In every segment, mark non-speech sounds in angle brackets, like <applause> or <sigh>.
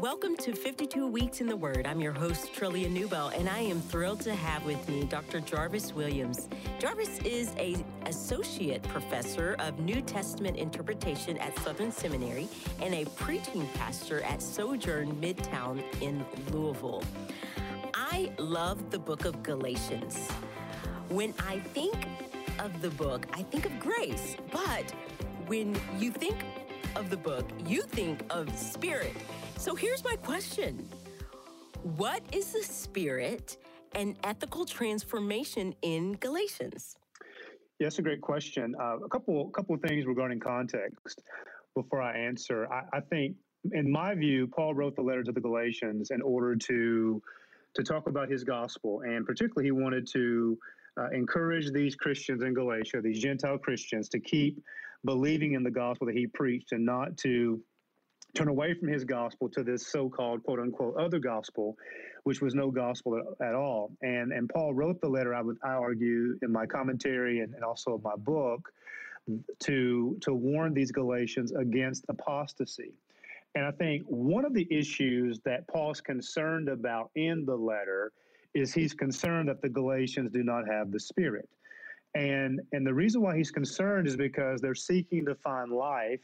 Welcome to 52 Weeks in the Word. I'm your host, Trillia Newbell, and I am thrilled to have with me Dr. Jarvis Williams. Jarvis is a associate professor of New Testament interpretation at Southern Seminary and a preaching pastor at Sojourn Midtown in Louisville. I love the book of Galatians. When I think of the book, I think of grace, but when you think of the book, you think of spirit. So here's my question What is the spirit and ethical transformation in Galatians? Yeah, that's a great question. Uh, a couple, couple of things regarding context before I answer. I, I think, in my view, Paul wrote the letter to the Galatians in order to to talk about his gospel, and particularly he wanted to uh, encourage these Christians in Galatia, these Gentile Christians, to keep believing in the gospel that he preached and not to turn away from his gospel to this so-called quote unquote other gospel which was no gospel at, all. And and paul wrote the letter i would i argue in my commentary and, and also my book to to warn these galatians against apostasy. And i think one of the issues that paul's concerned about in the letter is he's concerned that the galatians do not have the spirit. And and the reason why he's concerned is because they're seeking to find life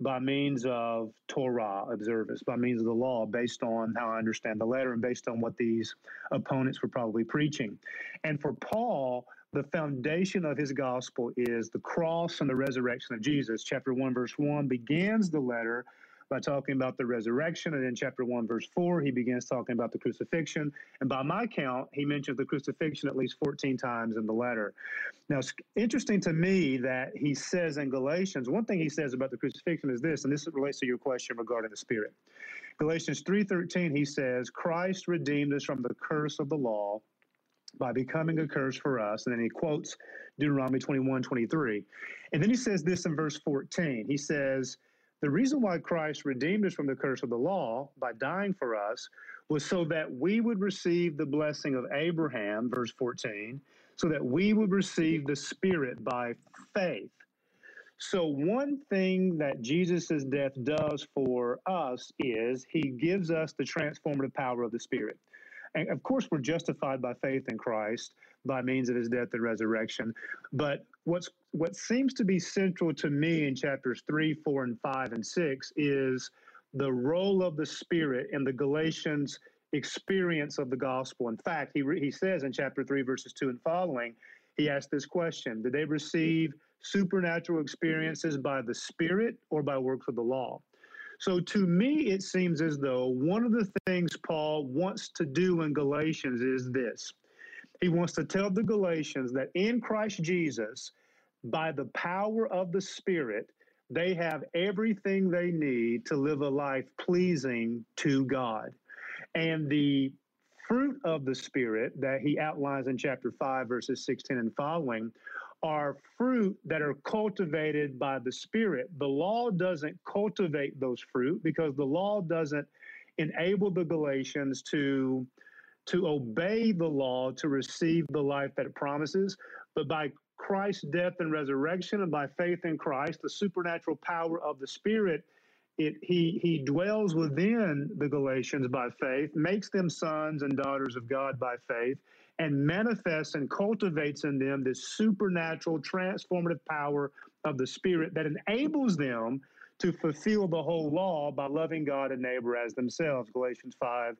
by means of Torah observance, by means of the law, based on how I understand the letter and based on what these opponents were probably preaching. And for Paul, the foundation of his gospel is the cross and the resurrection of Jesus. Chapter 1, verse 1 begins the letter by talking about the resurrection. And in chapter 1, verse 4, he begins talking about the crucifixion. And by my count, he mentions the crucifixion at least 14 times in the letter. Now, it's interesting to me that he says in Galatians, one thing he says about the crucifixion is this, and this relates to your question regarding the Spirit. Galatians 3.13, he says, Christ redeemed us from the curse of the law by becoming a curse for us. And then he quotes Deuteronomy 21, 23. And then he says this in verse 14. He says, the reason why Christ redeemed us from the curse of the law by dying for us was so that we would receive the blessing of Abraham, verse 14, so that we would receive the Spirit by faith. So, one thing that Jesus' death does for us is he gives us the transformative power of the Spirit. And of course, we're justified by faith in Christ by means of his death and resurrection. But what's what seems to be central to me in chapters three, four, and five, and six is the role of the Spirit in the Galatians experience of the gospel. In fact, he, he says in chapter 3, verses 2 and following, he asked this question Did they receive supernatural experiences by the Spirit or by works of the law? So to me, it seems as though one of the things Paul wants to do in Galatians is this. He wants to tell the Galatians that in Christ Jesus, by the power of the Spirit, they have everything they need to live a life pleasing to God. And the fruit of the Spirit that he outlines in chapter 5, verses 16 and following are fruit that are cultivated by the Spirit. The law doesn't cultivate those fruit because the law doesn't enable the Galatians to to obey the law to receive the life that it promises, but by Christ's death and resurrection and by faith in Christ, the supernatural power of the Spirit it, he he dwells within the Galatians by faith, makes them sons and daughters of God by faith, and manifests and cultivates in them this supernatural transformative power of the Spirit that enables them to fulfill the whole law by loving God and neighbor as themselves. Galatians 5,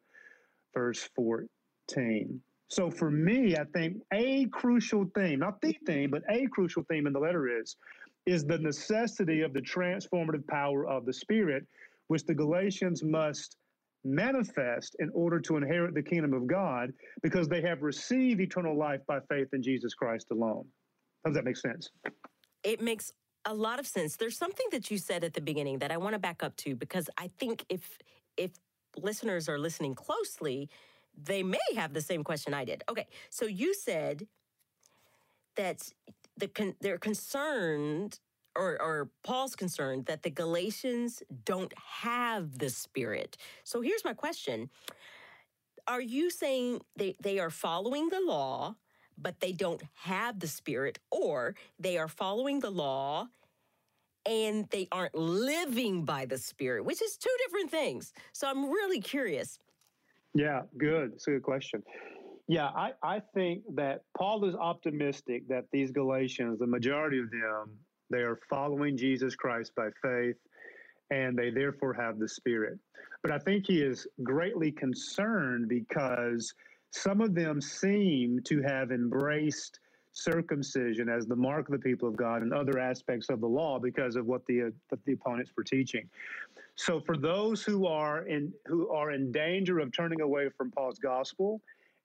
verse 14. So for me, I think a crucial theme, not the theme, but a crucial theme in the letter is is the necessity of the transformative power of the Spirit, which the Galatians must manifest in order to inherit the kingdom of God because they have received eternal life by faith in Jesus Christ alone. How Does that make sense? It makes a lot of sense. There's something that you said at the beginning that I want to back up to because I think if if listeners are listening closely, they may have the same question I did. Okay, so you said that the con- they're concerned or, or, Paul's concerned that the Galatians don't have the Spirit. So here's my question Are you saying they, they are following the law, but they don't have the Spirit, or they are following the law and they aren't living by the Spirit, which is two different things. So I'm really curious. Yeah, good. It's a good question. Yeah, I, I think that Paul is optimistic that these Galatians, the majority of them, they are following Jesus Christ by faith and they therefore have the Spirit. But I think he is greatly concerned because some of them seem to have embraced circumcision as the mark of the people of God and other aspects of the law because of what the uh, the opponents were teaching. So for those who are in who are in danger of turning away from Paul's gospel,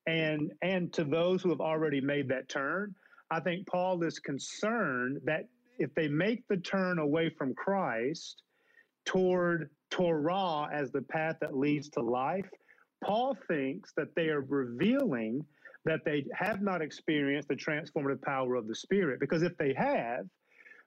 and and to those who have already made that turn, I think Paul is concerned that if they make the turn away from Christ toward Torah as the path that leads to life, Paul thinks that they are revealing that they have not experienced the transformative power of the Spirit. Because if they have,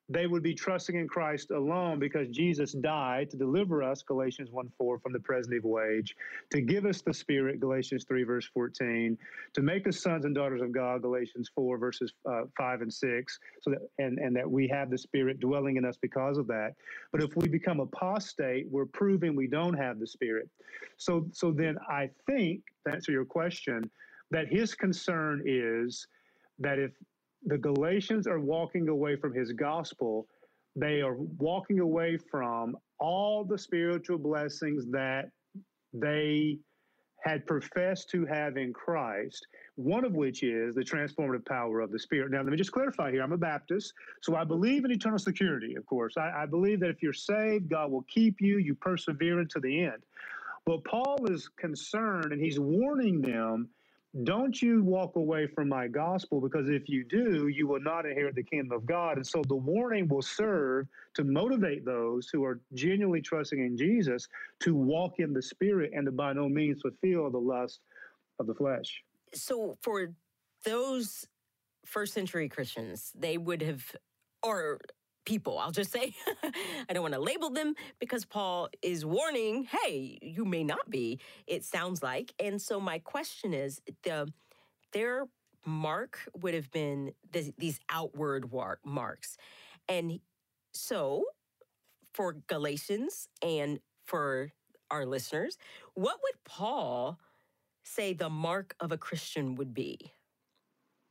they would be trusting in Christ alone because Jesus died to deliver us, Galatians 1 4, from the present evil age, to give us the Spirit, Galatians 3, verse 14, to make us sons and daughters of God, Galatians 4, verses uh, 5 and 6, so that, and, and that we have the Spirit dwelling in us because of that. But if we become apostate, we're proving we don't have the Spirit. So, so then I think, to answer your question, that his concern is that if the Galatians are walking away from his gospel, they are walking away from all the spiritual blessings that they had professed to have in Christ, one of which is the transformative power of the Spirit. Now, let me just clarify here I'm a Baptist, so I believe in eternal security, of course. I, I believe that if you're saved, God will keep you, you persevere unto the end. But Paul is concerned and he's warning them don't you walk away from my gospel because if you do, you will not inherit the kingdom of God. And so the warning will serve to motivate those who are genuinely trusting in Jesus to walk in the spirit and to by no means fulfill the lust of the flesh. So for those first century Christians, they would have, or people. I'll just say, <laughs> I don't want to label them because Paul is warning, hey, you may not be, it sounds like. And so my question is the their mark would have been the, these outward war- marks. And so for Galatians and for our listeners, what would Paul say the mark of a Christian would be?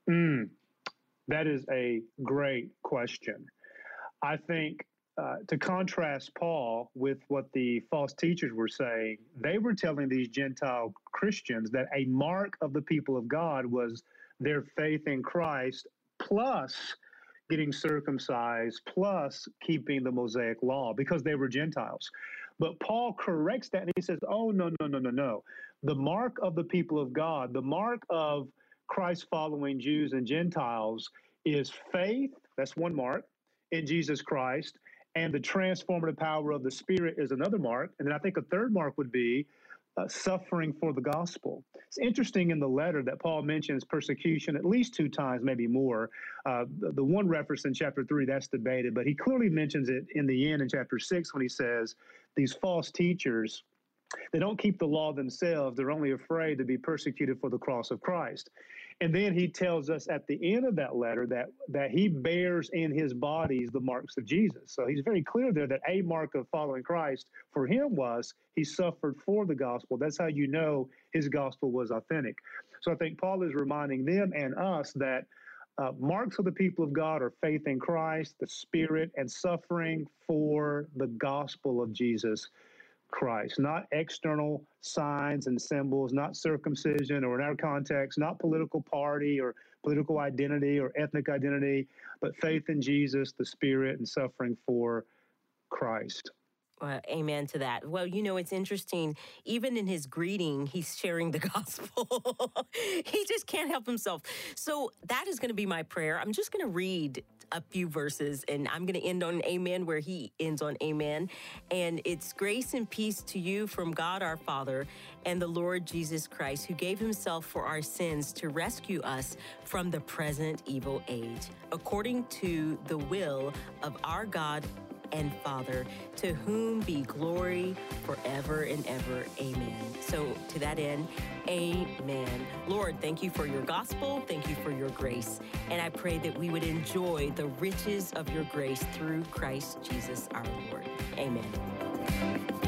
Mm, that is a great question. I think uh, to contrast Paul with what the false teachers were saying, they were telling these Gentile Christians that a mark of the people of God was their faith in Christ plus getting circumcised plus keeping the Mosaic law because they were Gentiles. But Paul corrects that and he says, oh, no, no, no, no, no. The mark of the people of God, the mark of Christ following Jews and Gentiles is faith. That's one mark in Jesus Christ. And the transformative power of the Spirit is another mark. And then I think a third mark would be uh, suffering for the gospel. It's interesting in the letter that Paul mentions persecution at least two times, maybe more. Uh, the, the, one reference in chapter three, that's debated, but he clearly mentions it in the end in chapter six when he says, These false teachers, they don't keep the law themselves, they're only afraid to be persecuted for the cross of Christ. And then he tells us at the end of that letter that, that he bears in his bodies the marks of Jesus. So he's very clear there that a mark of following Christ for him was he suffered for the gospel. That's how you know his gospel was authentic. So I think Paul is reminding them and us that uh, marks of the people of God are faith in Christ, the Spirit, and suffering for the gospel of Jesus Christ, not external signs and symbols, not circumcision, or in our context, not political party or political identity or ethnic identity, but faith in Jesus, the Spirit, and suffering for Christ. Uh, amen to that. Well, you know, it's interesting. Even in his greeting, he's sharing the <laughs> gospel. he just can't help himself. So that is going to be my prayer. I'm just going to read a few verses and I'm going to end on amen where he ends on amen. And it's grace and peace to you from God our Father and the Lord Jesus Christ, who gave himself for our sins to rescue us from the present evil age, according to the will of our God and Father, to whom be glory forever and ever. Amen. So, to that end, amen. Lord, thank you for your gospel. Thank you for your grace. And I pray that we would enjoy the riches of your grace through Christ Jesus our Lord. Amen.